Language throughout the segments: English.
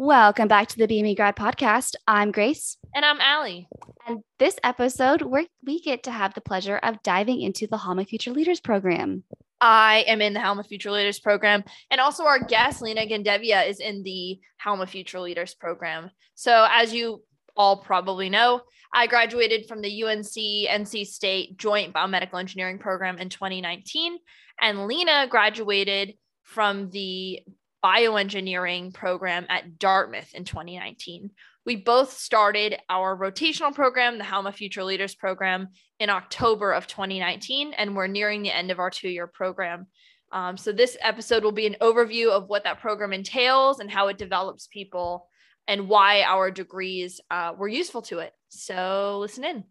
Welcome back to the BME Grad Podcast. I'm Grace. And I'm Allie. And this episode, we we get to have the pleasure of diving into the Halma Future Leaders Program. I am in the Halma Future Leaders Program. And also, our guest, Lena Gandevia, is in the Halma Future Leaders Program. So, as you all probably know, I graduated from the UNC NC State Joint Biomedical Engineering Program in 2019. And Lena graduated from the bioengineering program at Dartmouth in 2019. We both started our rotational program, the Halma Future Leaders Program, in October of 2019, and we're nearing the end of our two year program. Um, so, this episode will be an overview of what that program entails and how it develops people and why our degrees uh, were useful to it. So, listen in.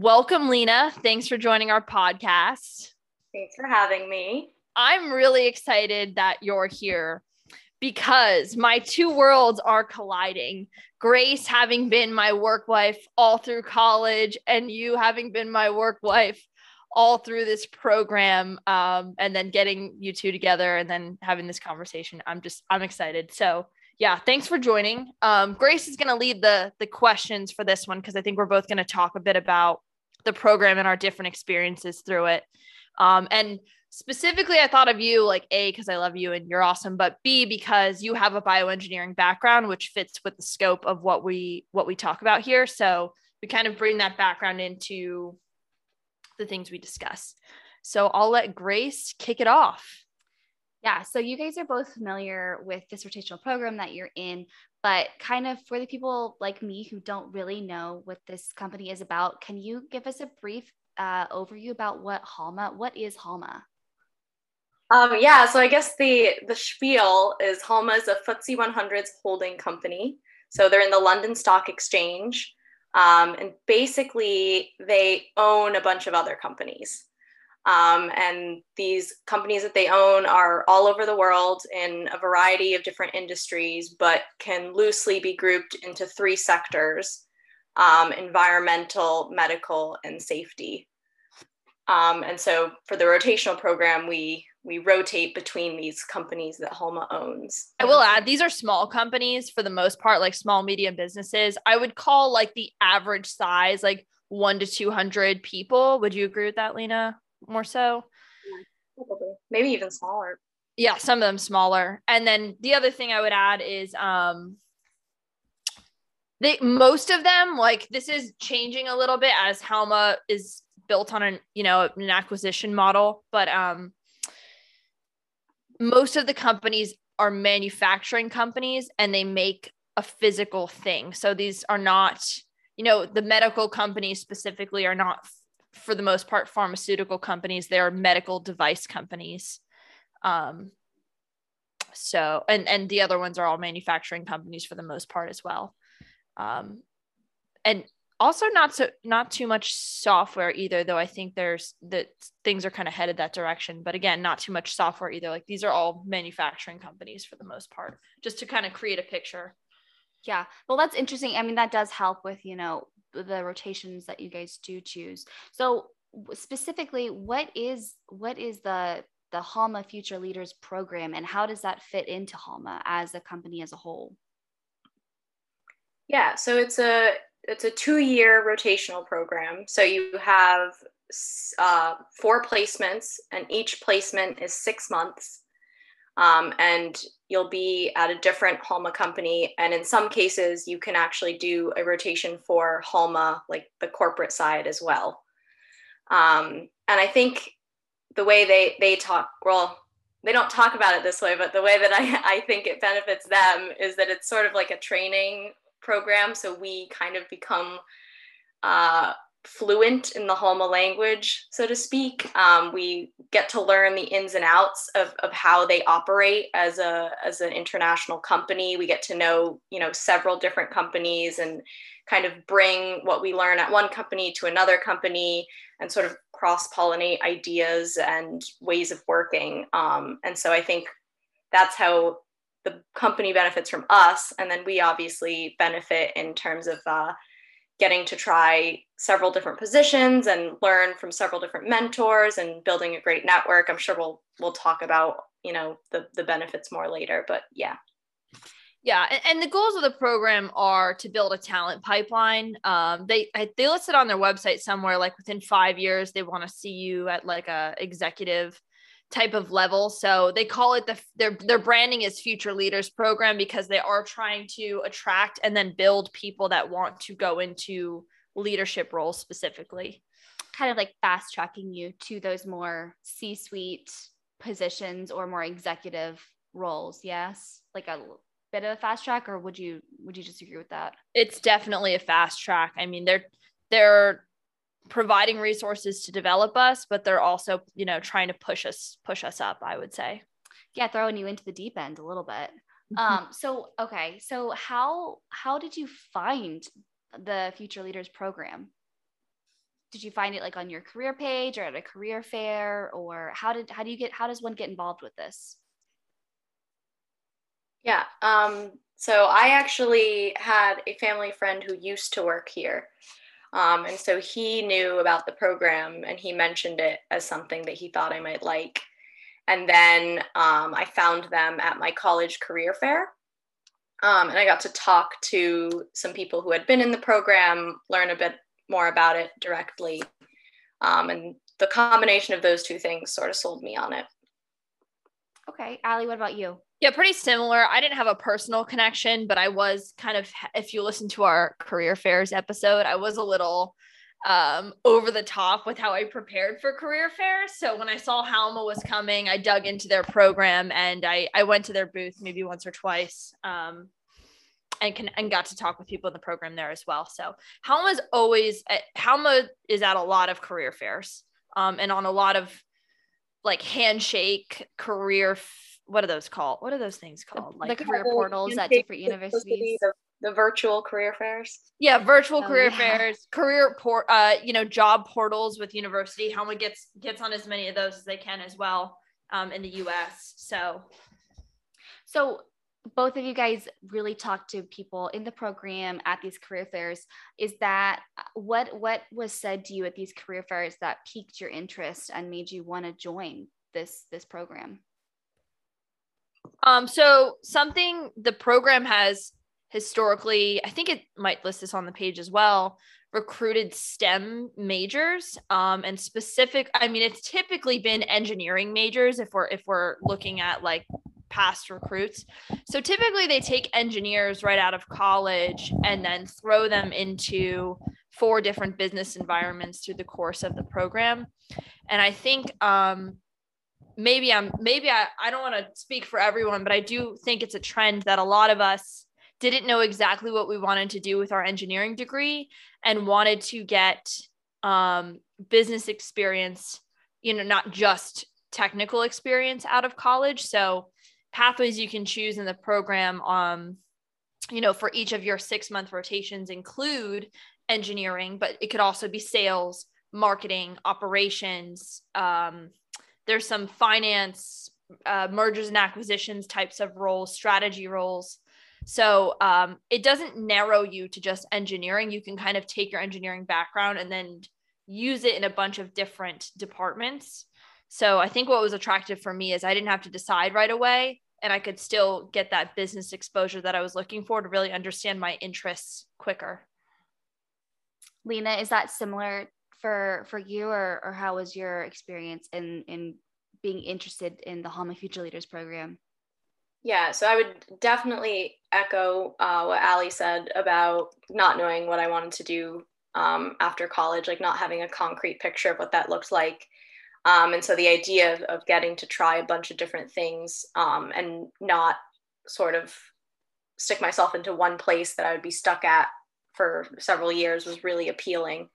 Welcome, Lena. Thanks for joining our podcast. Thanks for having me. I'm really excited that you're here because my two worlds are colliding. Grace having been my work wife all through college, and you having been my work wife all through this program, um, and then getting you two together and then having this conversation. I'm just, I'm excited. So, yeah, thanks for joining. Um, Grace is going to lead the the questions for this one because I think we're both going to talk a bit about the program and our different experiences through it. Um, and specifically, I thought of you like A, because I love you and you're awesome, but B, because you have a bioengineering background, which fits with the scope of what we what we talk about here. So we kind of bring that background into the things we discuss. So I'll let Grace kick it off. Yeah, so you guys are both familiar with this rotational program that you're in, but kind of for the people like me who don't really know what this company is about, can you give us a brief uh, overview about what Halma, what is Halma? Um, yeah, so I guess the the spiel is Halma is a FTSE 100s holding company. So they're in the London Stock Exchange, um, and basically they own a bunch of other companies. Um, and these companies that they own are all over the world in a variety of different industries, but can loosely be grouped into three sectors um, environmental, medical, and safety. Um, and so for the rotational program, we we rotate between these companies that Halma owns. I will add these are small companies for the most part, like small medium businesses. I would call like the average size like one to two hundred people. Would you agree with that, Lena? More so. Probably. Maybe even smaller. Yeah, some of them smaller. And then the other thing I would add is um they most of them like this is changing a little bit as Halma is built on an you know an acquisition model, but um most of the companies are manufacturing companies and they make a physical thing. So these are not, you know, the medical companies specifically are not for the most part pharmaceutical companies they're medical device companies. Um so and and the other ones are all manufacturing companies for the most part as well. Um and also not so not too much software either though i think there's that things are kind of headed that direction. But again not too much software either. Like these are all manufacturing companies for the most part just to kind of create a picture. Yeah. Well that's interesting. I mean that does help with you know the rotations that you guys do choose. So specifically, what is what is the the Halma Future Leaders program, and how does that fit into Halma as a company as a whole? Yeah, so it's a it's a two year rotational program. So you have uh, four placements, and each placement is six months. Um, and you'll be at a different Halma company. And in some cases, you can actually do a rotation for Halma, like the corporate side as well. Um, and I think the way they, they talk, well, they don't talk about it this way, but the way that I, I think it benefits them is that it's sort of like a training program. So we kind of become uh, fluent in the Halma language, so to speak. Um, we get to learn the ins and outs of, of how they operate as a as an international company. We get to know, you know, several different companies and kind of bring what we learn at one company to another company and sort of cross pollinate ideas and ways of working. Um, and so I think that's how the company benefits from us, and then we obviously benefit in terms of uh, getting to try several different positions and learn from several different mentors and building a great network. I'm sure we'll we'll talk about you know the the benefits more later, but yeah. Yeah, and, the goals of the program are to build a talent pipeline. Um, they they listed on their website somewhere like within five years they want to see you at like a executive type of level. So they call it the their their branding is Future Leaders Program because they are trying to attract and then build people that want to go into leadership roles specifically. Kind of like fast tracking you to those more C-suite positions or more executive roles. Yes, like a bit of a fast track, or would you would you disagree with that? It's definitely a fast track. I mean, they're they're providing resources to develop us, but they're also, you know, trying to push us, push us up, I would say. Yeah, throwing you into the deep end a little bit. Mm-hmm. Um, so okay, so how how did you find the Future Leaders program? Did you find it like on your career page or at a career fair, or how did how do you get how does one get involved with this? Yeah, um, so I actually had a family friend who used to work here. Um, and so he knew about the program and he mentioned it as something that he thought I might like. And then um, I found them at my college career fair. Um, and I got to talk to some people who had been in the program, learn a bit more about it directly. Um, and the combination of those two things sort of sold me on it. Okay. Allie, what about you? Yeah, pretty similar. I didn't have a personal connection, but I was kind of, if you listen to our career fairs episode, I was a little um, over the top with how I prepared for career fairs. So when I saw Halma was coming, I dug into their program and I, I went to their booth maybe once or twice. Um, and can and got to talk with people in the program there as well. So Halma's always at, Halma is at a lot of career fairs um, and on a lot of like handshake career what are those called? What are those things called? The, like the career portals at different universities. The, the, virtual career fairs. Yeah, virtual oh, career yeah. fairs, career port, uh, you know, job portals with university. Halma gets gets on as many of those as they can as well um, in the U.S. So, so both of you guys really talk to people in the program at these career fairs is that uh, what what was said to you at these career fairs that piqued your interest and made you want to join this this program um, so something the program has historically, I think it might list this on the page as well, recruited STEM majors. Um, and specific, I mean, it's typically been engineering majors if we're if we're looking at like past recruits. So typically they take engineers right out of college and then throw them into four different business environments through the course of the program. And I think um, maybe I'm maybe I, I don't want to speak for everyone, but I do think it's a trend that a lot of us didn't know exactly what we wanted to do with our engineering degree and wanted to get um, business experience, you know, not just technical experience out of college. So pathways you can choose in the program, um, you know, for each of your six month rotations include engineering, but it could also be sales, marketing, operations, um, there's some finance, uh, mergers and acquisitions types of roles, strategy roles. So um, it doesn't narrow you to just engineering. You can kind of take your engineering background and then use it in a bunch of different departments. So I think what was attractive for me is I didn't have to decide right away and I could still get that business exposure that I was looking for to really understand my interests quicker. Lena, is that similar for for you or or how was your experience in in being interested in the Halma Future Leaders program? Yeah, so I would definitely echo uh, what Allie said about not knowing what I wanted to do um, after college, like not having a concrete picture of what that looked like. Um, and so the idea of, of, getting to try a bunch of different things um, and not sort of stick myself into one place that I would be stuck at for several years was really appealing.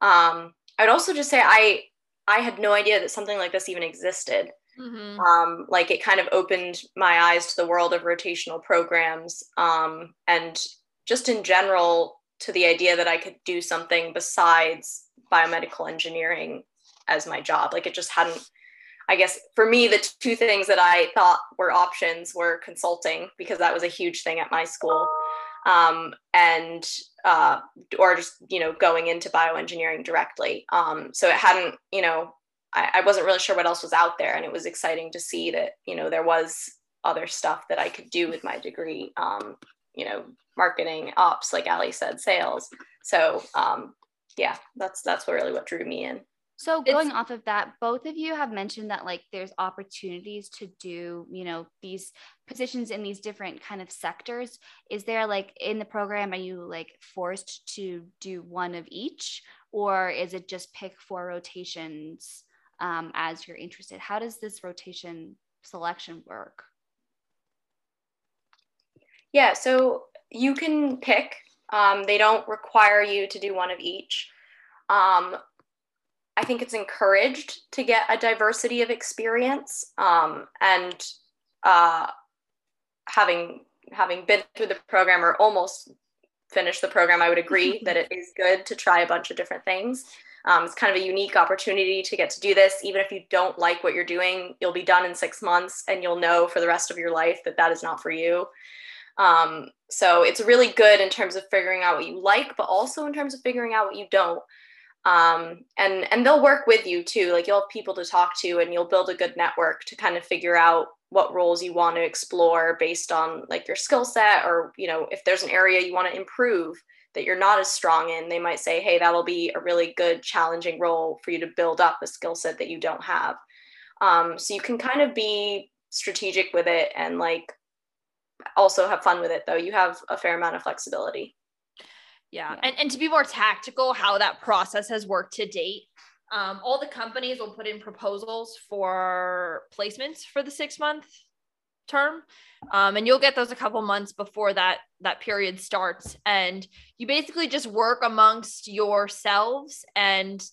Um, I'd also just say I I had no idea that something like this even existed. Mm-hmm. Um, like it kind of opened my eyes to the world of rotational programs um, and just in general to the idea that I could do something besides biomedical engineering as my job. Like it just hadn't, I guess for me, the two things that I thought were options were consulting because that was a huge thing at my school um, and uh, or just you know going into bioengineering directly. Um, so it hadn't you know I, I wasn't really sure what else was out there, and it was exciting to see that you know there was other stuff that I could do with my degree. Um, you know, marketing, ops, like Allie said, sales. So um, yeah, that's that's really what drew me in. So going it's, off of that, both of you have mentioned that like there's opportunities to do, you know, these positions in these different kind of sectors. Is there like in the program, are you like forced to do one of each, or is it just pick four rotations um, as you're interested? How does this rotation selection work? Yeah, so you can pick. Um, they don't require you to do one of each. Um, I think it's encouraged to get a diversity of experience. Um, and uh, having having been through the program or almost finished the program, I would agree that it is good to try a bunch of different things. Um, it's kind of a unique opportunity to get to do this. Even if you don't like what you're doing, you'll be done in six months and you'll know for the rest of your life that that is not for you. Um, so it's really good in terms of figuring out what you like, but also in terms of figuring out what you don't um, and and they'll work with you too. Like you'll have people to talk to and you'll build a good network to kind of figure out what roles you want to explore based on like your skill set or you know if there's an area you want to improve that you're not as strong in they might say hey that'll be a really good challenging role for you to build up a skill set that you don't have. Um, so you can kind of be strategic with it and like also have fun with it though. You have a fair amount of flexibility yeah. yeah. And, and to be more tactical, how that process has worked to date. Um, all the companies will put in proposals for placements for the six month term. Um, and you'll get those a couple months before that that period starts. And you basically just work amongst yourselves and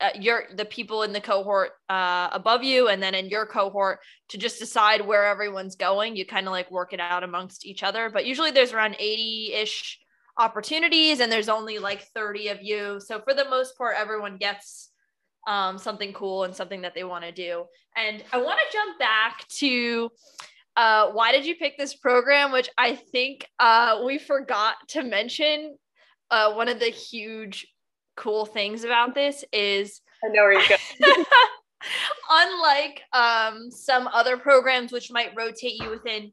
uh, your the people in the cohort uh, above you and then in your cohort to just decide where everyone's going you kind of like work it out amongst each other but usually there's around 80-ish opportunities and there's only like 30 of you. So for the most part, everyone gets um, something cool and something that they want to do. And I want to jump back to uh, why did you pick this program, which I think uh, we forgot to mention. Uh, one of the huge cool things about this is I know where you're going. unlike um, some other programs which might rotate you within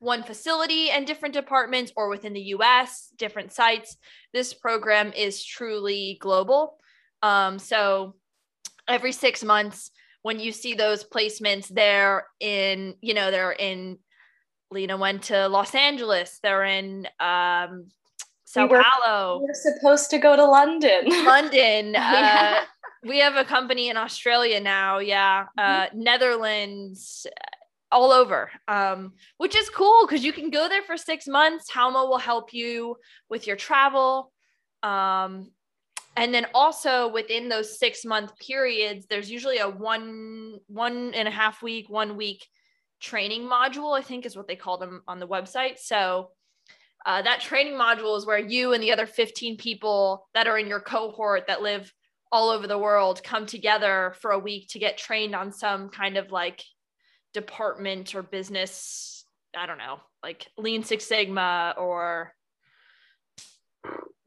one facility and different departments or within the US, different sites. This program is truly global. Um, so every six months, when you see those placements, they're in, you know, they're in, Lena went to Los Angeles, they're in um, Sao we were, Paulo. We are supposed to go to London. London. Uh, we have a company in Australia now. Yeah. Uh, mm-hmm. Netherlands, all over, um, which is cool because you can go there for six months. Halma will help you with your travel. Um, and then also within those six month periods, there's usually a one, one and a half week, one week training module, I think is what they call them on the website. So uh, that training module is where you and the other 15 people that are in your cohort that live all over the world come together for a week to get trained on some kind of like department or business i don't know like lean six sigma or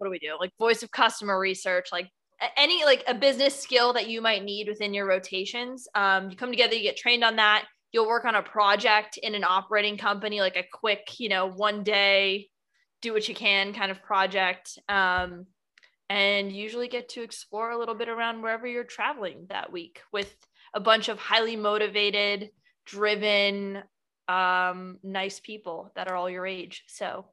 what do we do? Like voice of customer research like any like a business skill that you might need within your rotations. Um, you come together you get trained on that. You'll work on a project in an operating company like a quick you know one day do what you can kind of project. Um, and usually get to explore a little bit around wherever you're traveling that week with a bunch of highly motivated driven, um, nice people that are all your age. So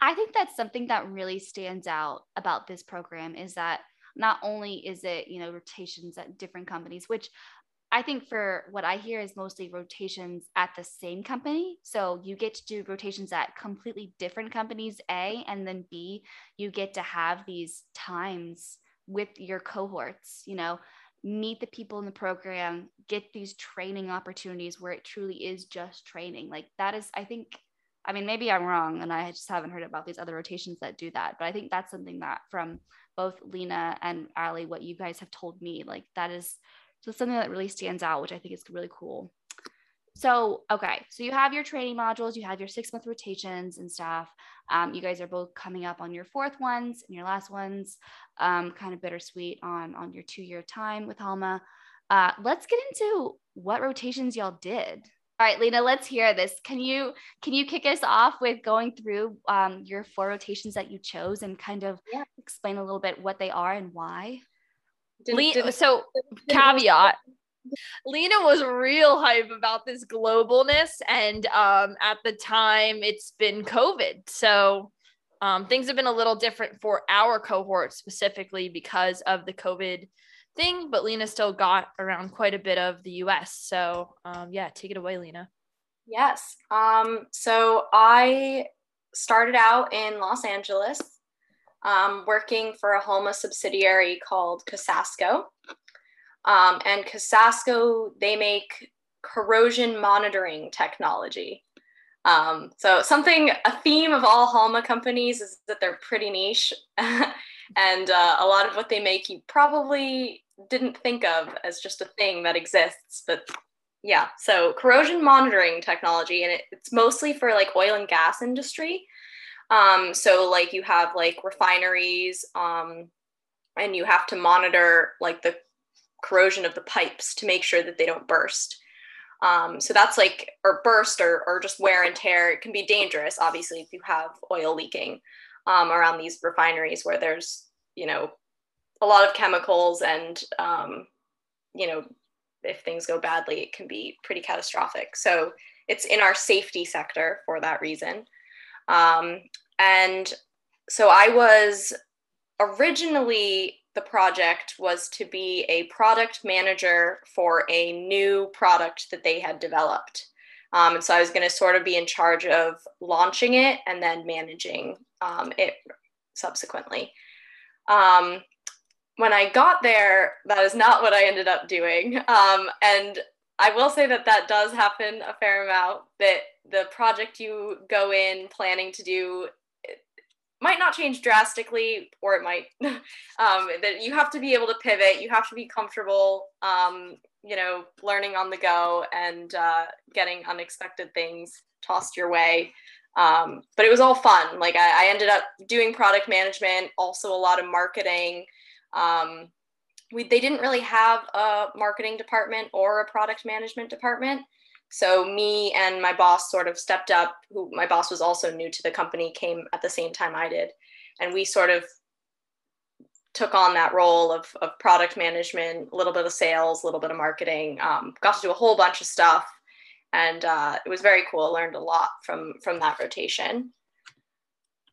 I think that's something that really stands out about this program is that not only is it, you know, rotations at different companies, which I think for what I hear is mostly rotations at the same company. So you get to do rotations at completely different companies, A, and then B, you get to have these times with your cohorts, you know, meet the people in the program, get these training opportunities where it truly is just training. Like that is, I think, I mean, maybe I'm wrong and I just haven't heard about these other rotations that do that. But I think that's something that from both Lena and Allie, what you guys have told me, like that is just something that really stands out, which I think is really cool. So, okay, so you have your training modules, you have your six month rotations and stuff. Um, you guys are both coming up on your fourth ones and your last ones, um, kind of bittersweet on on your two year time with Halma. Uh, let's get into what rotations y'all did. All right, Lena, let's hear this. Can you can you kick us off with going through um, your four rotations that you chose and kind of yeah. explain a little bit what they are and why? Did, did, so caveat Lena was real hype about this globalness, and um, at the time, it's been COVID, so um, things have been a little different for our cohort specifically because of the COVID thing. But Lena still got around quite a bit of the U.S. So um, yeah, take it away, Lena. Yes. Um, so I started out in Los Angeles, um, working for a Halma subsidiary called Cosasco. Um, and Cosasco, they make corrosion monitoring technology. Um, so something, a theme of all Halma companies is that they're pretty niche. and uh, a lot of what they make you probably didn't think of as just a thing that exists. But yeah, so corrosion monitoring technology, and it, it's mostly for like oil and gas industry. Um, so like you have like refineries, um, and you have to monitor like the corrosion of the pipes to make sure that they don't burst. Um, so that's like, or burst or, or just wear and tear. It can be dangerous, obviously, if you have oil leaking um, around these refineries where there's, you know, a lot of chemicals and, um, you know, if things go badly, it can be pretty catastrophic. So it's in our safety sector for that reason. Um, and so I was originally the project was to be a product manager for a new product that they had developed. Um, and so I was going to sort of be in charge of launching it and then managing um, it subsequently. Um, when I got there, that is not what I ended up doing. Um, and I will say that that does happen a fair amount, that the project you go in planning to do might not change drastically or it might um, that you have to be able to pivot you have to be comfortable um, you know learning on the go and uh, getting unexpected things tossed your way. Um, but it was all fun. Like I, I, ended up doing product management also a lot of marketing. Um, we, they didn't really have a marketing department or a product management department so me and my boss sort of stepped up, who my boss was also new to the company, came at the same time I did. And we sort of took on that role of, of product management, a little bit of sales, a little bit of marketing, um, got to do a whole bunch of stuff. And uh, it was very cool. I learned a lot from, from that rotation.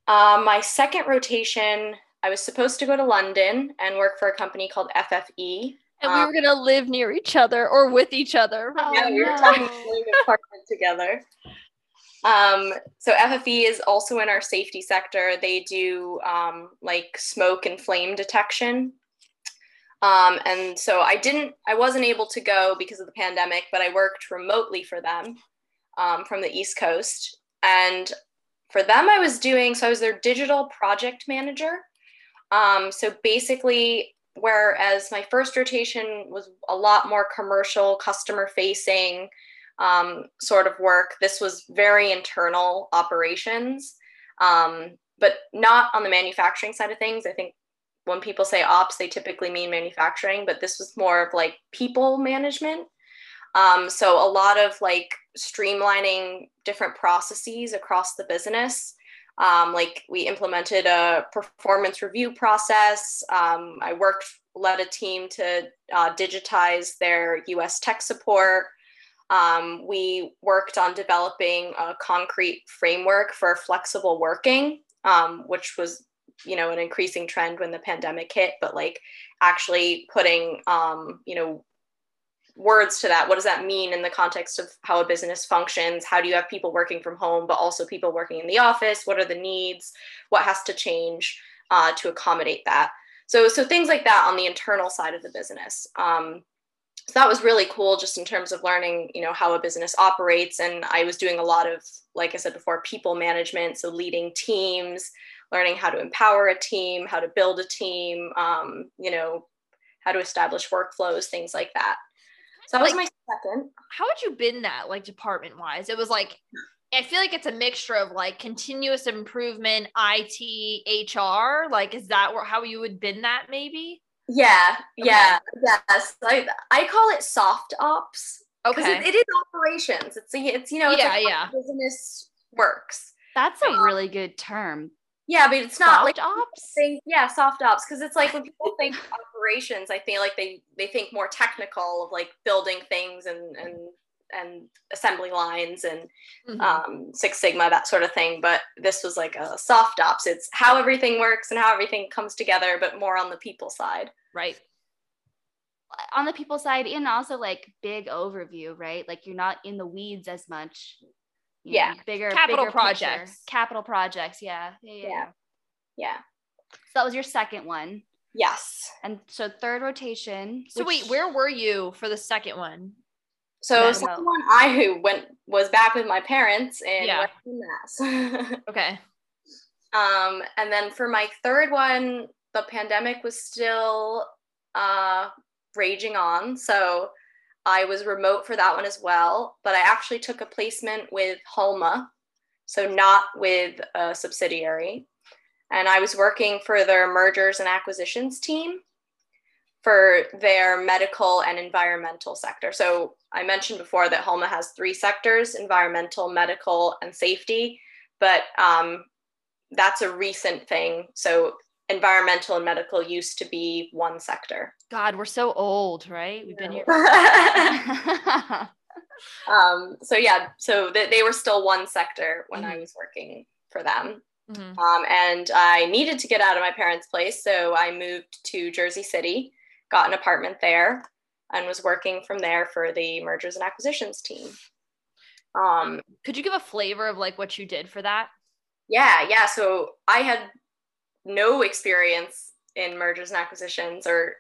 Uh, my second rotation, I was supposed to go to London and work for a company called FFE, and um, we were gonna live near each other or with each other. Oh, yeah, we were talking living apartment together. Um, so FFE is also in our safety sector. They do um, like smoke and flame detection. Um, and so I didn't, I wasn't able to go because of the pandemic, but I worked remotely for them um, from the East Coast. And for them, I was doing, so I was their digital project manager. Um, so basically, whereas my first rotation was a lot more commercial, customer facing um, sort of work. This was very internal operations, um, but not on the manufacturing side of things. I think when people say ops, they typically mean manufacturing, but this was more of like people management. Um, so a lot of like streamlining different processes across the business. Um, like we implemented a performance review process. Um, I worked, led a team to uh, digitize their US tech support. Um, we worked on developing a concrete framework for flexible working, um, which was, you know, an increasing trend when the pandemic hit, but like actually putting, um, you know, words to that. What does that mean in the context of how a business functions? How do you have people working from home but also people working in the office? What are the needs? What has to change uh, to accommodate that? So so things like that on the internal side of the business. Um, so that was really cool just in terms of learning you know how a business operates. And i was doing a lot of like i said before people management so leading teams learning how to empower a team how to build a team um, you know how to establish workflows things like that So that was my second. How would you been that like department wise? It was like I feel like it's a mixture of like continuous improvement, IT, HR. Like, is that where, how you would been that maybe? Yeah, yeah, yes. I I call it soft ops because Okay. it, it is operations. It's it's you know it's Yeah, like yeah. business works. That's a Um, really good term. Yeah, but it's not like ops. think yeah soft ops because it's like when people think operations i feel like they they think more technical of like building things and and and assembly lines and Mhm. um, six sigma that sort of thing but this was like a soft ops it's how everything works and how everything comes together but more on the people side right. on the people side and also like big overview, right? Like you're not in the weeds as much. You Yeah. know, bigger Capital bigger picture. projects. Capital projects, yeah. Yeah, yeah. Yeah. yeah. So that was your second one. yes And so third rotation. So which- wait, where were you for the second one? so Yeah, second no. one i went was back with my parents in Yeah. Western mass Okay. Um, and then for my third one, the pandemic was still uh, raging on. So I was remote for that one as well. But I actually took a placement with Halma, so not with a subsidiary. And I was working for their mergers and acquisitions team for their medical and environmental sector. So I mentioned before that Halma has three sectors environmental, medical, and safety. But um, that's a recent thing. So environmental and medical used to be one sector. God, we're so old, right? We've been here. um, so yeah, so th- they were still one sector when I Mhm. was working for them. Mhm. Um, and I needed to get out of my parents' place, so I moved to Jersey City, got an apartment there, and was working from there for the mergers and acquisitions team. Um, Could you give a flavor of like what you did for that? Yeah, yeah. So I had no experience in mergers and acquisitions or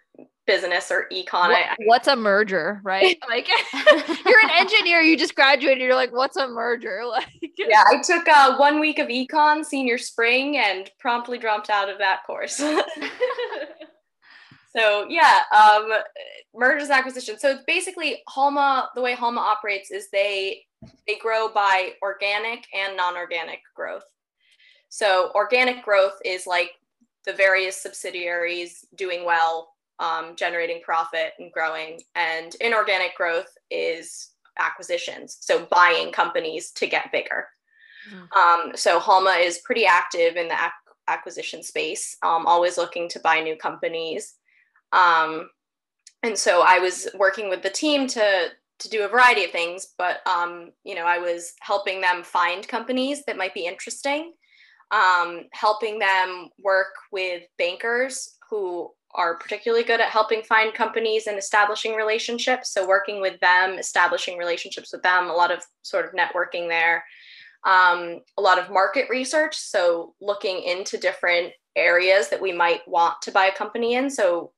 business or econ. What- I, what's a merger, right? Like you're an engineer, you just graduated, you're like, what's a merger? Like yeah, I took uh, one week of econ senior spring and promptly dropped out of that course. so yeah, um, mergers and acquisitions. So basically Halma. The way Halma operates is they they grow by organic and non-organic growth. So organic growth is like the various subsidiaries doing well, um, generating profit and growing, and inorganic growth is acquisitions. So buying companies to get bigger. Mhm. Um, so Halma is pretty active in the ac- acquisition space, um, always looking to buy new companies. Um, and so I was working with the team to to do a variety of things, but um, you know I was helping them find companies that might be interesting, um, helping them work with bankers who are particularly good at helping find companies and establishing relationships. So working with them, establishing relationships with them, a lot of sort of networking there um, a lot of market research. So, looking into different areas that we might want to buy a company in. So,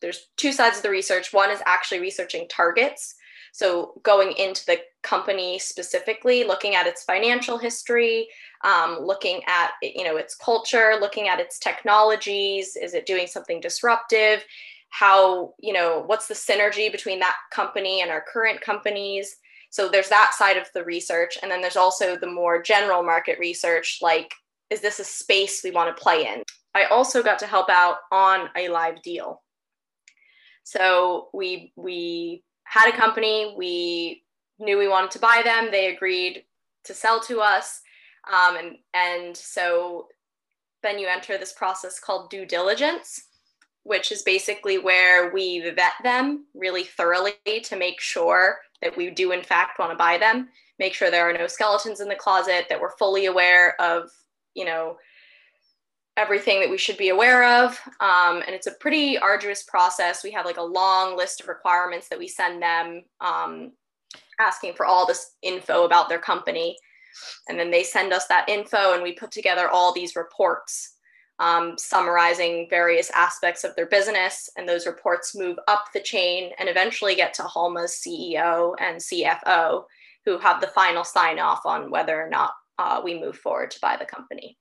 there's two sides of the research. One is actually researching targets. So, going into the company specifically, looking at its financial history, um, looking at you know its culture, looking at its technologies. Is it doing something disruptive? How you know what's the synergy between that company and our current companies? So there's that side of the research. And then there's also the more general market research like, is this a space we want to play in? I also got to help out on a live deal. So we we had a company, we knew we wanted to buy them, they agreed to sell to us. Um, and, and so then you enter this process called due diligence, which is basically where we vet them really thoroughly to make sure that we do in fact want to buy them make sure there are no skeletons in the closet that we're fully aware of you know everything that we should be aware of. Um, and it's a pretty arduous process. We have like a long list of requirements that we send them um, asking for all this info about their company and then they send us that info and we put together all these reports um, summarizing various aspects of their business. And those reports move up the chain and eventually get to Halma's CEO and CFO, who have the final sign off on whether or not uh, we move forward to buy the company.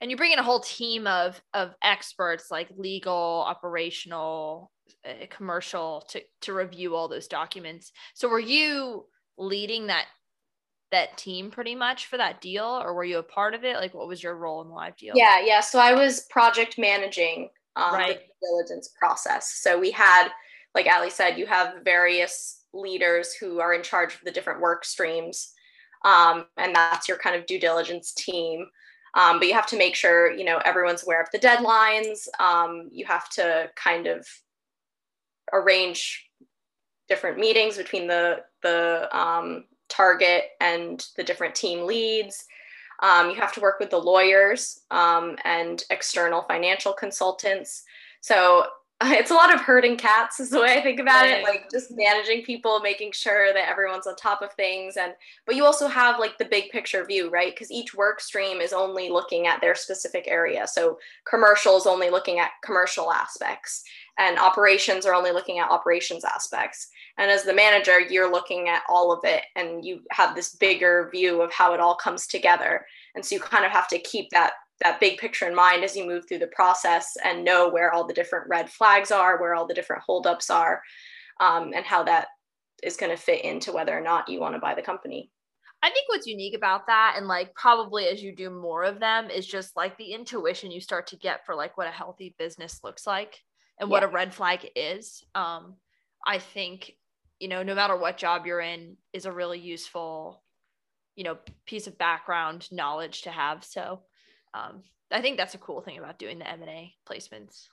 and you bring in a whole team of of experts like legal operational a commercial to to review all those documents. So were you leading that that team pretty much for that deal or were you a part of it? Like what was your role in the live deal? Yeah, yeah. So I was project managing um, Right. the diligence process. So we had, like Allie said, you have various leaders who are in charge of the different work streams. Um, and that's your kind of due diligence team. Um, but you have to make sure, you know, everyone's aware of the deadlines. Um, you have to kind of arrange different meetings between the the um, target and the different team leads. Um, you have to work with the lawyers um, and external financial consultants. So it's a lot of herding cats, is the way I think about it. Like just managing people, making sure that everyone's on top of things, and but you also have like the big picture view, right? Because each work stream is only looking at their specific area. So commercial is only looking at commercial aspects, and operations are only looking at operations aspects. And as the manager, you're looking at all of it and you have this bigger view of how it all comes together. And so you kind of have to keep that that big picture in mind as you move through the process and know where all the different red flags are, where all the different holdups are, um, and how that is going to fit into whether or not you want to buy the company. I think what's unique about that, and like probably as you do more of them, is just like the intuition you start to get for like what a healthy business looks like and what a red flag is. Um, I think, you know, no matter what job you're in, is a really useful, you know, piece of background knowledge to have. So um, I think that's a cool thing about doing the M and A placements.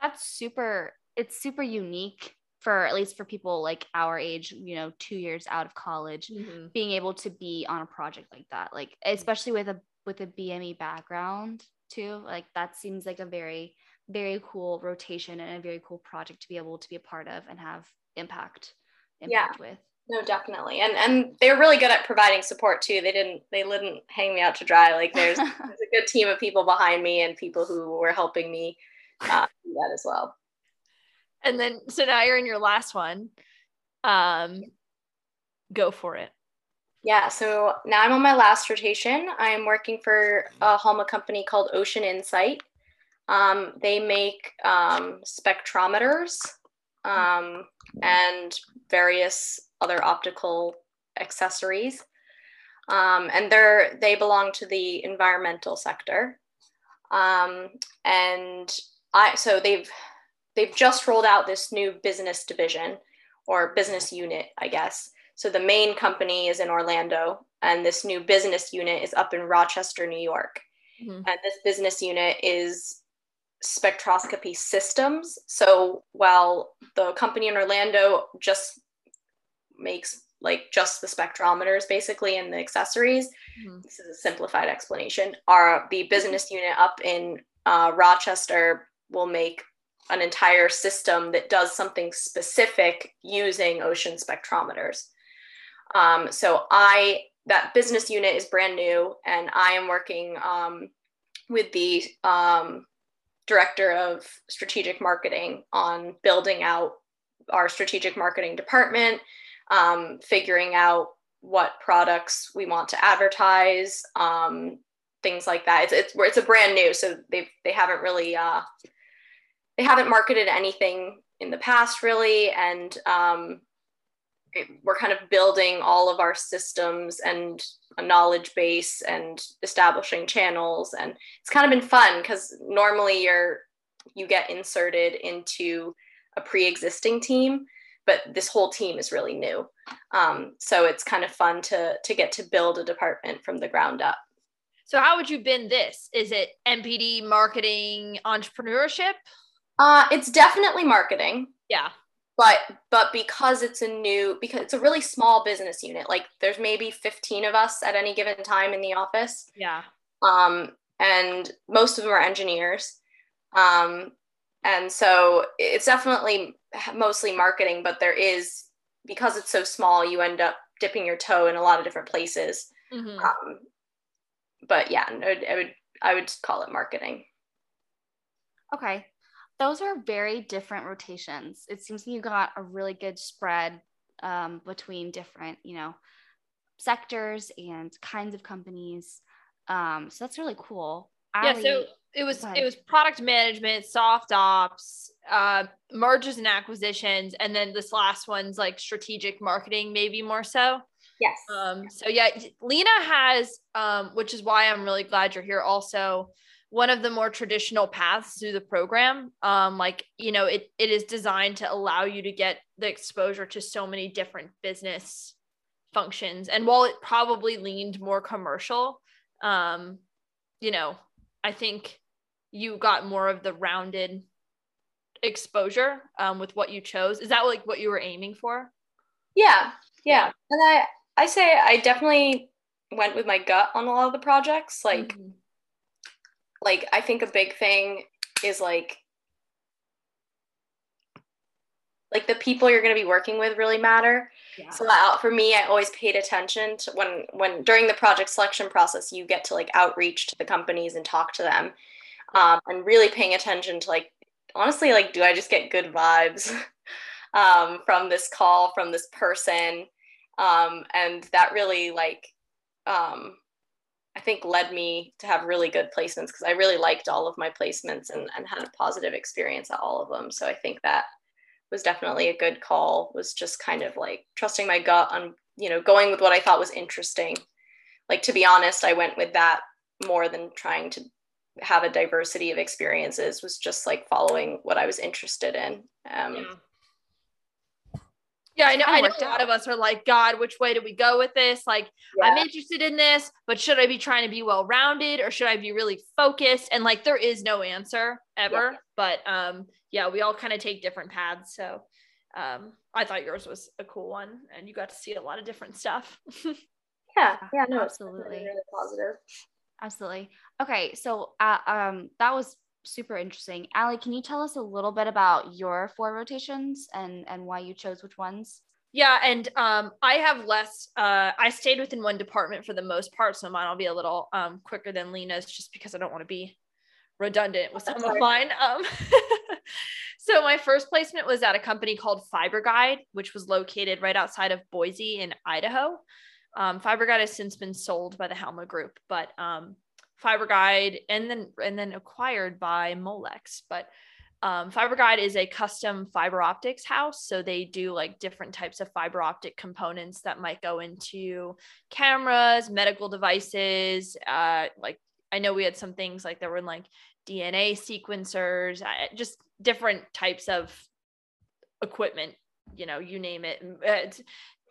That's super, it's super unique for at least for people like our age, you know, two years out of college, being able to be on a project like that. Like especially with a with a BME background too. Like that seems like a very, very cool rotation and a very cool project to be able to be a part of and have impact impact with. No, definitely. And and they're really good at providing support too. They didn't they didn't hang me out to dry. Like there's there's a good team of people behind me and people who were helping me uh, do that as well. And then so now you're in your last one. Um, go for it. Yeah, so now I'm on my last rotation. I'm working for a Halma company called Ocean Insight. Um, they make um, spectrometers um, and various other optical accessories. Um, and they're they belong to the environmental sector. Um, and I so they've they've just rolled out this new business division or business unit, I guess. So the main company is in Orlando, and this new business unit is up in Rochester, New York. Mhm. And this business unit is spectroscopy systems. So while the company in Orlando just makes like just the spectrometers basically and the accessories, Mhm. this is a simplified explanation. Our the business unit up in uh, Rochester will make an entire system that does something specific using ocean spectrometers. Um, so I that business unit is brand new, and I am working um, with the um, director of strategic marketing on building out our strategic marketing department, um, figuring out what products we want to advertise, um, things like that. It's it's it's a brand new, so they they haven't really uh, they haven't marketed anything in the past really, and um, it, we're kind of building all of our systems and a knowledge base and establishing channels, and it's kind of been fun because normally you're you get inserted into a pre-existing team but this whole team is really new um, so it's kind of fun to to get to build a department from the ground up So how would you bend this? Is it MPD marketing entrepreneurship? uh, it's definitely marketing Yeah. But but because it's a new because it's a really small business unit like there's maybe 15 of us at any given time in the office Yeah. um, and most of them are engineers um, and so it's definitely mostly marketing but there is because it's so small you end up dipping your toe in a lot of different places Mhm. um, but yeah no, i would i would call it marketing Okay. Those are very different rotations. It seems you got a really good spread um, between different, you know, sectors and kinds of companies. Um, so that's really cool. Yeah. So it was it was product management, soft ops, uh, mergers and acquisitions, and then this last one's like strategic marketing, maybe more so. Yes. Um, so yeah, Lena has, um, which is why I'm really glad you're here. Also, one of the more traditional paths through the program. Um, like you know, it it is designed to allow you to get the exposure to so many different business functions. And while it probably leaned more commercial, um, you know, I think you got more of the rounded exposure um, with what you chose. Is that like what you were aiming for? Yeah, yeah. And I I say I definitely went with my gut on a lot of the projects. Like, mm-hmm. Like I think a big thing is like like the people you're going to be working with really matter yeah. so uh, for me i always paid attention to when when during the project selection process you get to like outreach to the companies and talk to them um, and really paying attention to like honestly like do i just get good vibes um, from this call from this person um, and that really like um, i think led me to have really good placements because i really liked all of my placements and, and had a positive experience at all of them. So i think that was definitely a good call was just kind of like trusting my gut on you know going with what i thought was interesting. Like to be honest i went with that more than trying to have a diversity of experiences was just like following what i was interested in. Um, yeah. Yeah, I know. I know a lot of us are like, God, which way do we go with this? Like, yeah. I'm interested in this, but should I be trying to be well rounded or should I be really focused? And like, there is no answer ever. Yeah. But um, yeah, we all kind of take different paths. So um, I thought yours was a cool one, and you got to see a lot of different stuff. yeah, yeah, no, absolutely, really positive. Absolutely. Okay, so uh, um, that was super interesting. Allie, can you tell us a little bit about your four rotations and and why you chose which ones? Yeah, and um, I have less. Uh, I stayed within one department for the most part, so mine will be a little um, quicker than Lena's, just because I don't want to be redundant with some of mine. Um, so my first placement was at a company called Fiber Guide, which was located right outside of Boise in Idaho. Um, Fiber Guide has since been sold by the Halma Group, but um, Fiber Guide and then and then acquired by Molex. But um, Fiber Guide is a custom fiber optics house, so they do like different types of fiber optic components that might go into cameras, medical devices. Uh, like I know we had some things like there were like DNA sequencers, uh, just different types of equipment. You know, you name it. Uh,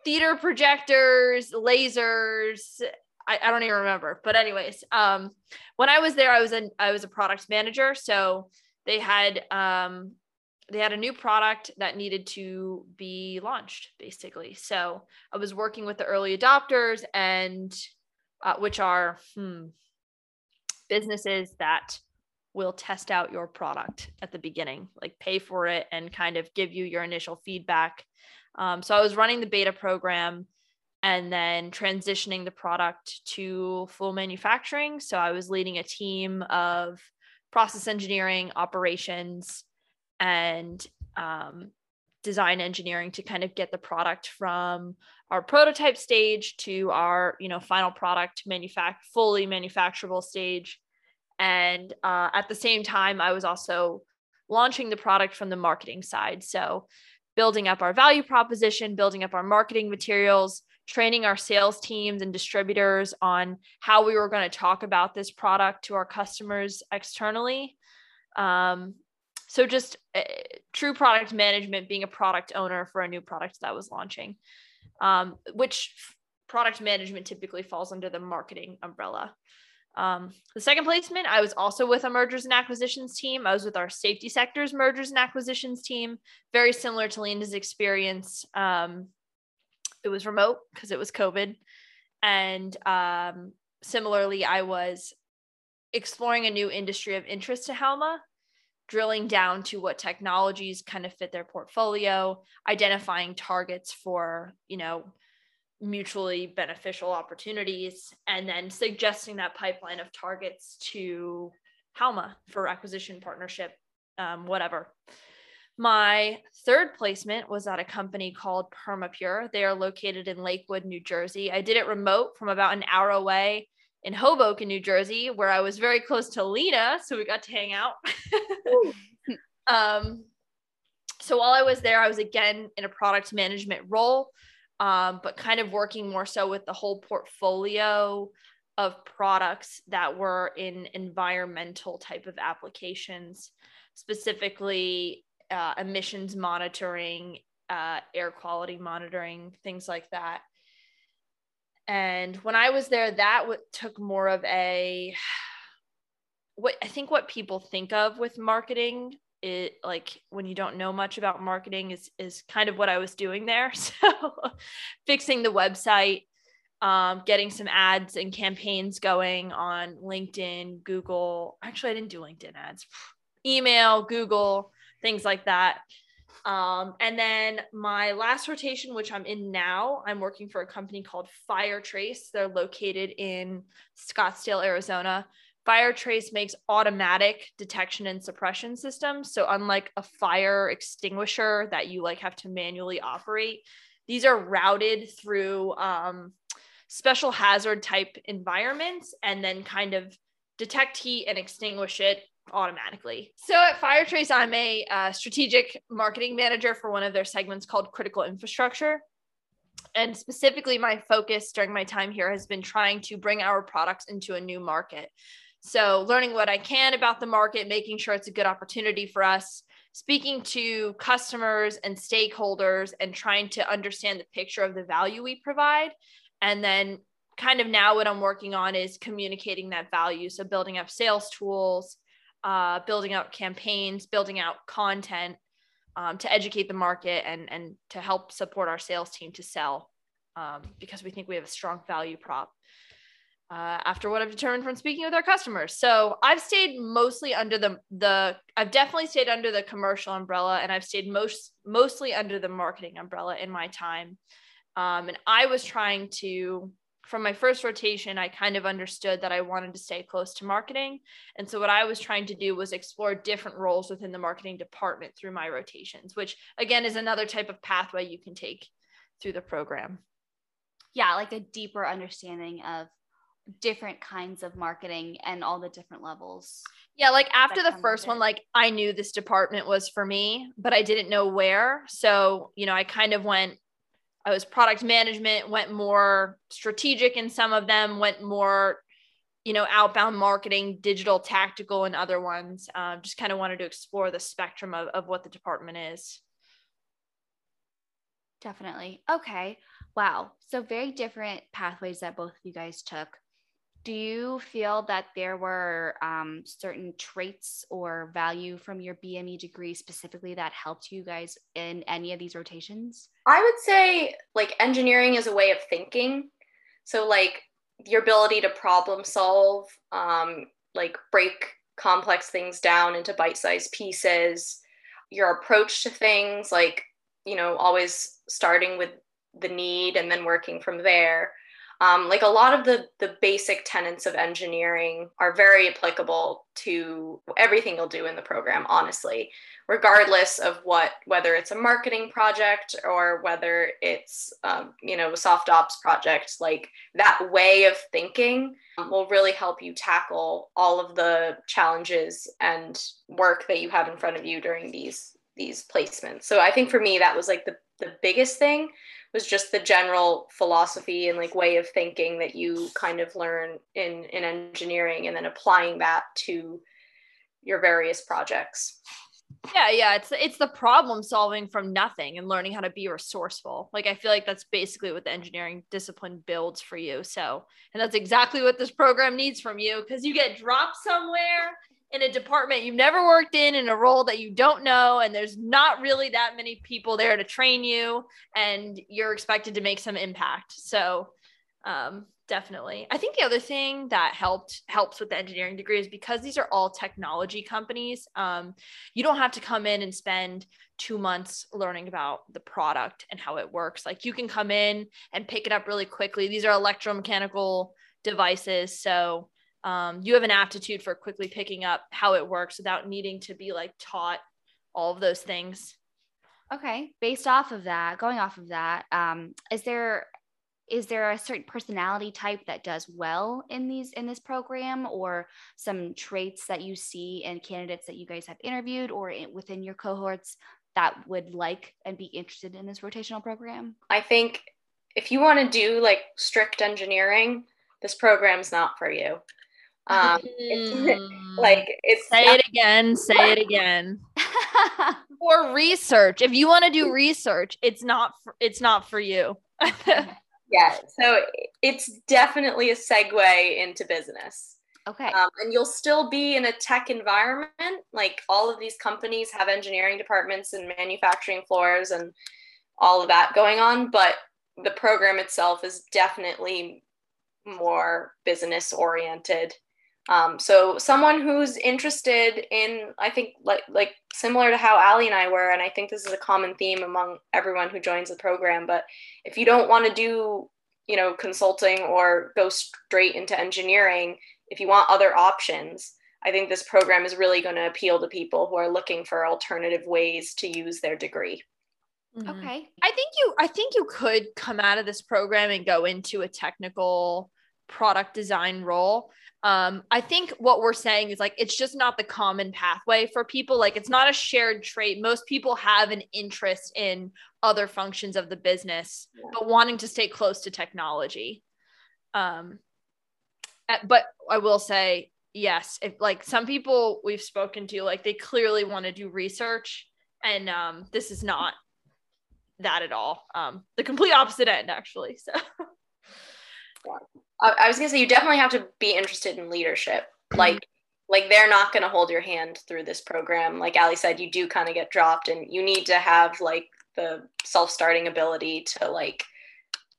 theater projectors, lasers, I, I don't even remember. But anyways, um, when I was there, I was a I was a product manager. So they had um, they had a new product that needed to be launched, basically. So I was working with the early adopters, and uh, which are hmm, businesses that will test out your product at the beginning, like pay for it and kind of give you your initial feedback. Um, so I was running the beta program and then transitioning the product to full manufacturing. So I was leading a team of process engineering, operations, and um, design engineering to kind of get the product from our prototype stage to our you know final product manufact fully manufacturable stage and uh, at the same time i was also launching the product from the marketing side so building up our value proposition building up our marketing materials training our sales teams and distributors on how we were going to talk about this product to our customers externally. Um, so just uh, true product management, being a product owner for a new product that was launching, um, which product management typically falls under the marketing umbrella. Um, the second placement, I was also with a mergers and acquisitions team. I was with our safety sectors mergers and acquisitions team, very similar to Lena's experience. Um, it was remote because it was COVID. And um, similarly, I was exploring a new industry of interest to Halma, drilling down to what technologies kind of fit their portfolio, identifying targets for, you know, mutually beneficial opportunities, and then suggesting that pipeline of targets to Halma for acquisition, partnership, um, whatever. My third placement was at a company called Permapure. They are located in Lakewood, New Jersey. I did it remote from about an hour away. in Hoboken, New Jersey, where I was very close to Lena, so we got to hang out. um, so while I was there, I was again in a product management role, um, but kind of working more so with the whole portfolio of products that were in environmental type of applications, specifically uh, emissions monitoring, uh, air quality monitoring, things like that. And when I was there, that w- took more of a what I think what people think of with marketing it like when you don't know much about marketing is is kind of what I was doing there. So fixing the website, um, getting some ads and campaigns going on LinkedIn, Google. Actually, I didn't do LinkedIn ads. Email, Google, things like that. Um, and then my last rotation, which I'm in now, I'm working for a company called Firetrace. They're located in Scottsdale, Arizona. Firetrace makes automatic detection and suppression systems. So unlike a fire extinguisher that you like have to manually operate, these are routed through um, special hazard type environments and then kind of detect heat and extinguish it automatically. So at Firetrace, I'm a uh, strategic marketing manager for one of their segments called Critical Infrastructure. And specifically, my focus during my time here has been trying to bring our products into a new market. So, learning what I can about the market, making sure it's a good opportunity for us, speaking to customers and stakeholders, and trying to understand the picture of the value we provide. And then, kind of now, what I'm working on is communicating that value. So, building up sales tools, uh, building out campaigns, building out content um, to educate the market and and to help support our sales team to sell um, because we think we have a strong value prop. Uh, after what I've determined from speaking with our customers, so I've stayed mostly under the the I've definitely stayed under the commercial umbrella, and I've stayed most mostly under the marketing umbrella in my time. Um, and I was trying to from my first rotation, I kind of understood that I wanted to stay close to marketing. And so, what I was trying to do was explore different roles within the marketing department through my rotations, which again is another type of pathway you can take through the program. Yeah, like a deeper understanding of different kinds of marketing and all the different levels. Yeah, like after the first one, like I knew this department was for me, but I didn't know where. So, you know, I kind of went I was product management, went more strategic in some of them, went more, you know, outbound marketing, digital, tactical, and other ones. Um, just kind of wanted to explore the spectrum of, of what the department is. Definitely. Okay. Wow. So, very different pathways that both of you guys took do you feel that there were um, certain traits or value from your BME degree specifically that helped you guys in any of these rotations? I would say like engineering is a way of thinking. So like your ability to problem solve, um, like break complex things down into bite-sized pieces, your approach to things, like you know, always starting with the need and then working from there um, like a lot of the the basic tenets of engineering are very applicable to everything you'll do in the program honestly regardless of what whether it's a marketing project or whether it's um, you know a soft ops project like that way of thinking will really help you tackle all of the challenges and work that you have in front of you during these these placements. So i think for me that was like the the biggest thing was just the general philosophy and like way of thinking that you kind of learn in in engineering and then applying that to your various projects. Yeah yeah it's it's the problem solving from nothing and learning how to be resourceful. Like i feel like that's basically what the engineering discipline builds for you so and that's exactly what this program needs from you because you get dropped somewhere in a department you've never worked in in a role that you don't know and there's not really that many people there to train you and you're expected to make some impact. So um, definitely. I think the other thing that helped helps with the engineering degree is because these are all technology companies um, you don't have to come in and spend two months learning about the product and how it works. Like you can come in and pick it up really quickly. These are electromechanical devices so um, you have an aptitude for quickly picking up how it works without needing to be like taught all of those things. Okay based off of that going off of that um, is there is there a certain personality type that does well in these in this program or some traits that you see in candidates that you guys have interviewed or in, within your cohorts that would like and be interested in this rotational program? I think if you want to do like strict engineering this program's not for you um, it's, like it's say not- it again say it again. Or research if you want to do research it's not for, it's not for you. Yeah so it's definitely a segue into business. Okay. Um, and you'll still be in a tech environment like all of these companies have engineering departments and manufacturing floors and all of that going on but the program itself is definitely more business oriented um, so someone who's interested in, I think like like similar to how Allie and I were, and I think this is a common theme among everyone who joins the program. But if you don't want to do, you know, consulting or go straight into engineering, if you want other options, I think this program is really going to appeal to people who are looking for alternative ways to use their degree. Mm-hmm. Okay. I think you I think you could come out of this program and go into a technical product design role um, I think what we're saying is like it's just not the common pathway for people. Like it's not a shared trait. Most people have an interest in other functions of the business, but wanting to stay close to technology. Um, but I will say, yes, if like some people we've spoken to, like they clearly want to do research, and um, this is not that at all. Um, the complete opposite end, actually. So. I was gonna say you definitely have to be interested in leadership. Mm-hmm. Like like they're not gonna hold your hand through this program. Like Allie said, you do kind of get dropped and you need to have like the self-starting ability to like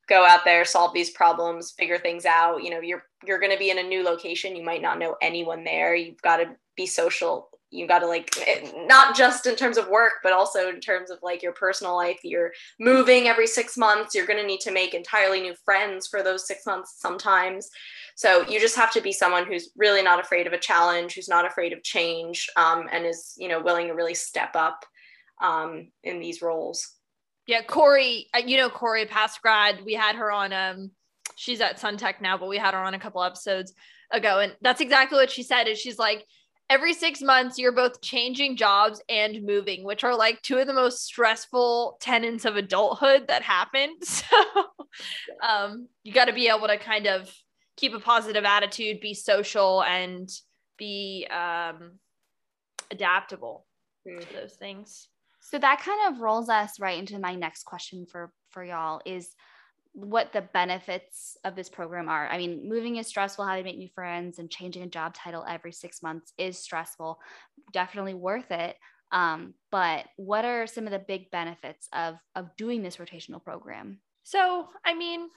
go out there, solve these problems, figure things out. You know, you're you're gonna be in a new location. You might not know anyone there. You've got to be social you got to like eh, not just in terms of work but also in terms of like your personal life. You're moving every six months. You're going to need to make entirely new friends for those six months sometimes. So you just have to be someone who's really not afraid of a challenge who's not afraid of change um, and is you know willing to really step up um, in these roles. Yeah corey uh, you know corey past grad we had her on um she's at suntech now but we had her on a couple episodes ago and that's exactly what she said is she's like every six months you're both changing jobs and moving which are like two of the most stressful tenets of adulthood that happen so um, you got to be able to kind of keep a positive attitude be social and be um, adaptable mm. to those things so that kind of rolls us right into my next question for for y'all is what the benefits of this program are. I mean, moving is stressful, having to make new friends and changing a job title every six months is stressful, definitely worth it. Um, but what are some of the big benefits of of doing this rotational program? So, I mean,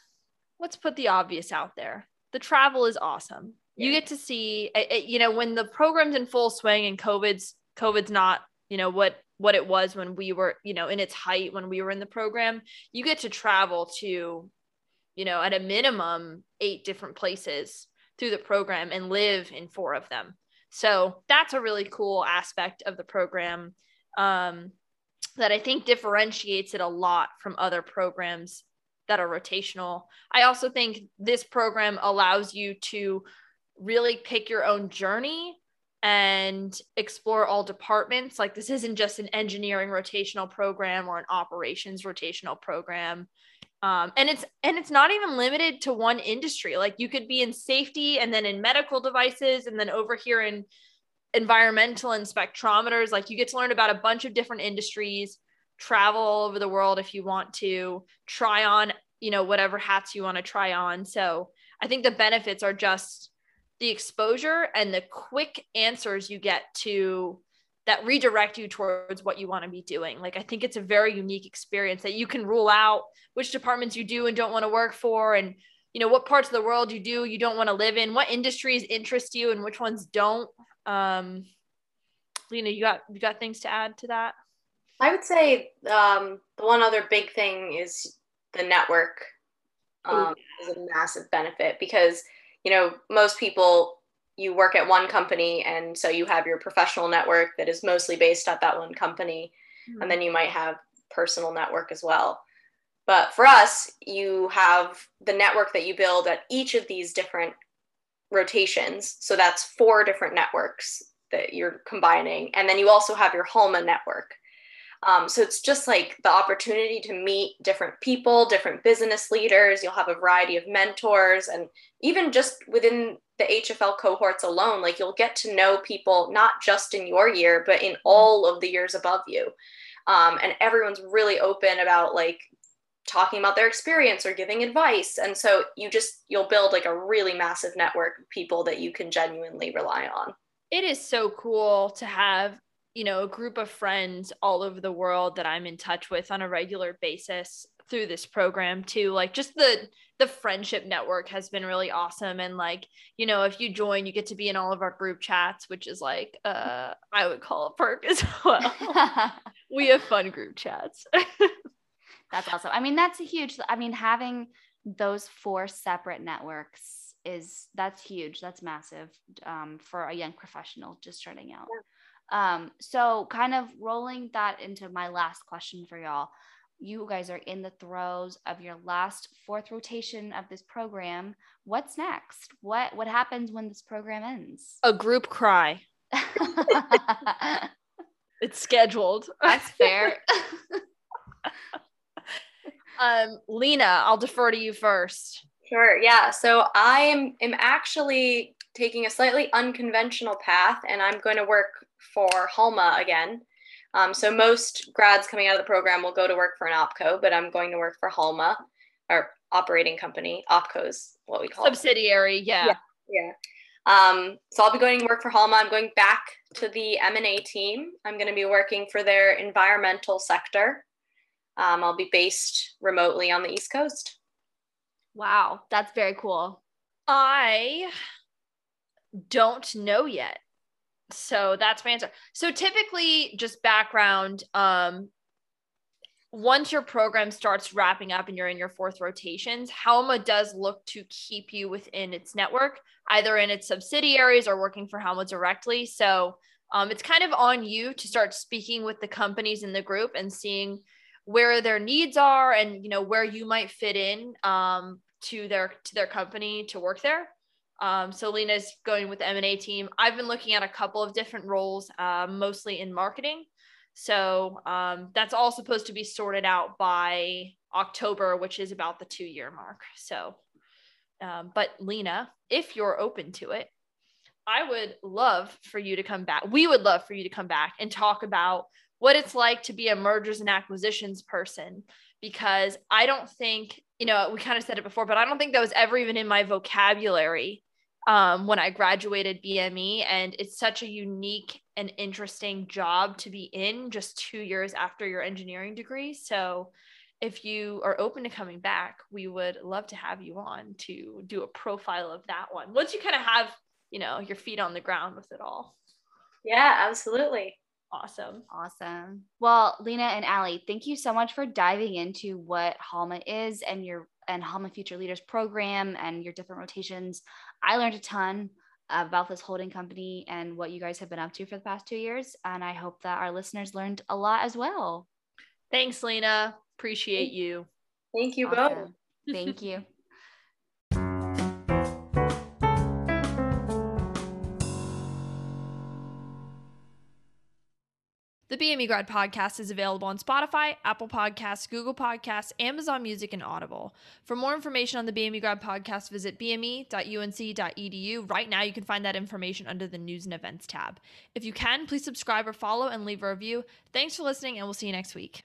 let's put the obvious out there. The travel is awesome. Yeah. You get to see, you know, when the program's in full swing and COVID's COVID's not, you know, what what it was when we were, you know, in its height when we were in the program, you get to travel to, you know, at a minimum eight different places through the program and live in four of them. So that's a really cool aspect of the program um, that I think differentiates it a lot from other programs that are rotational. I also think this program allows you to really pick your own journey and explore all departments. Like this isn't just an engineering rotational program or an operations rotational program. Um, and it's and it's not even limited to one industry. Like you could be in safety and then in medical devices and then over here in environmental and spectrometers. Like you get to learn about a bunch of different industries, travel all over the world if you want to, try on, you know, whatever hats you want to try on. So I think the benefits are just the exposure and the quick answers you get to that redirect you towards what you want to be doing. Like I think it's a very unique experience that you can rule out which departments you do and don't want to work for and you know what parts of the world you do you don't want to live in, what industries interest you and which ones don't. Um Lena, you got you got things to add to that? I would say um the one other big thing is the network um, is a massive benefit because you know, most people you work at one company and so you have your professional network that is mostly based at that one company mm-hmm. and then you might have personal network as well But for us, you have the network that you build at each of these different rotations. So that's four different networks that you're combining. And then you also have your HALMA network. Um, so it's just like the opportunity to meet different people, different business leaders. You'll have a variety of mentors, and even just within the HFL cohorts alone, like you'll get to know people not just in your year, but in mm-hmm. all of the years above you. Um, and everyone's really open about like talking about their experience or giving advice. And so you just you'll build like a really massive network of people that you can genuinely rely on. It is so cool to have you know, a group of friends all over the world that I'm in touch with on a regular basis through this program too. Like just the the friendship network has been really awesome and like, you know, if you join, you get to be in all of our group chats, which is like uh I would call a perk as well. we have fun group chats. that's awesome. I mean, that's a huge I mean, having those four separate networks is that's huge. That's massive um, for a young professional just starting out. Yeah. Um, so kind of rolling that into my last question for y'all. You guys are in the throes of your last fourth rotation of this program. What's next? What what happens when this program ends? A group cry. it's scheduled. That's fair. um, Lena, I'll defer to you first. Sure. Yeah. So I am am actually taking a slightly unconventional path, and I'm going to work for Halma again. Um, so most grads coming out of the program will go to work for an opco, but I'm going to work for Halma, our operating company. Opco is what we call subsidiary. It. Yeah. Yeah. yeah. Um, so I'll be going to work for Halma. I'm going back to the M&A team. I'm going to be working for their environmental sector. Um, I'll be based remotely on the East Coast. Wow, that's very cool. I don't know yet so that's my answer. So typically just background um once your program starts wrapping up and you're in your fourth rotations halma does look to keep you within its network either in its subsidiaries or working for halma directly. So um, it's kind of on you to start speaking with the companies in the group and seeing where their needs are and you know where you might fit in um, to their to their company to work there um, so Lena's going with the M&A team. I've been looking at a couple of different roles, uh, mostly in marketing. So um, that's all supposed to be sorted out by October, which is about the two year mark. So, um, but Lena, if you're open to it, I would love for you to come back. We would love for you to come back and talk about what it's like to be a mergers and acquisitions person because I don't think, you know, we kind of said it before, but I don't think that was ever even in my vocabulary um, when I graduated BME. And it's such a unique and interesting job to be in just two years after your engineering degree. So if you are open to coming back, we would love to have you on to do a profile of that one. Once you kind of have, you know, your feet on the ground with it all. Yeah, absolutely. Awesome. Awesome. Well, Lena and Allie, thank you so much for diving into what Halma is and your and Halma Future Leaders program and your different rotations. I learned a ton about this holding company and what you guys have been up to for the past two years. And I hope that our listeners learned a lot as well. Thanks, Lena. Appreciate you. Thank you awesome. both. Thank you. The BME Grad podcast is available on Spotify, Apple Podcasts, Google Podcasts, Amazon Music, and Audible. For more information on the BME Grad podcast, visit bme.unc.edu. Right now, you can find that information under the News and Events tab. If you can, please subscribe or follow and leave a review. Thanks for listening, and we'll see you next week.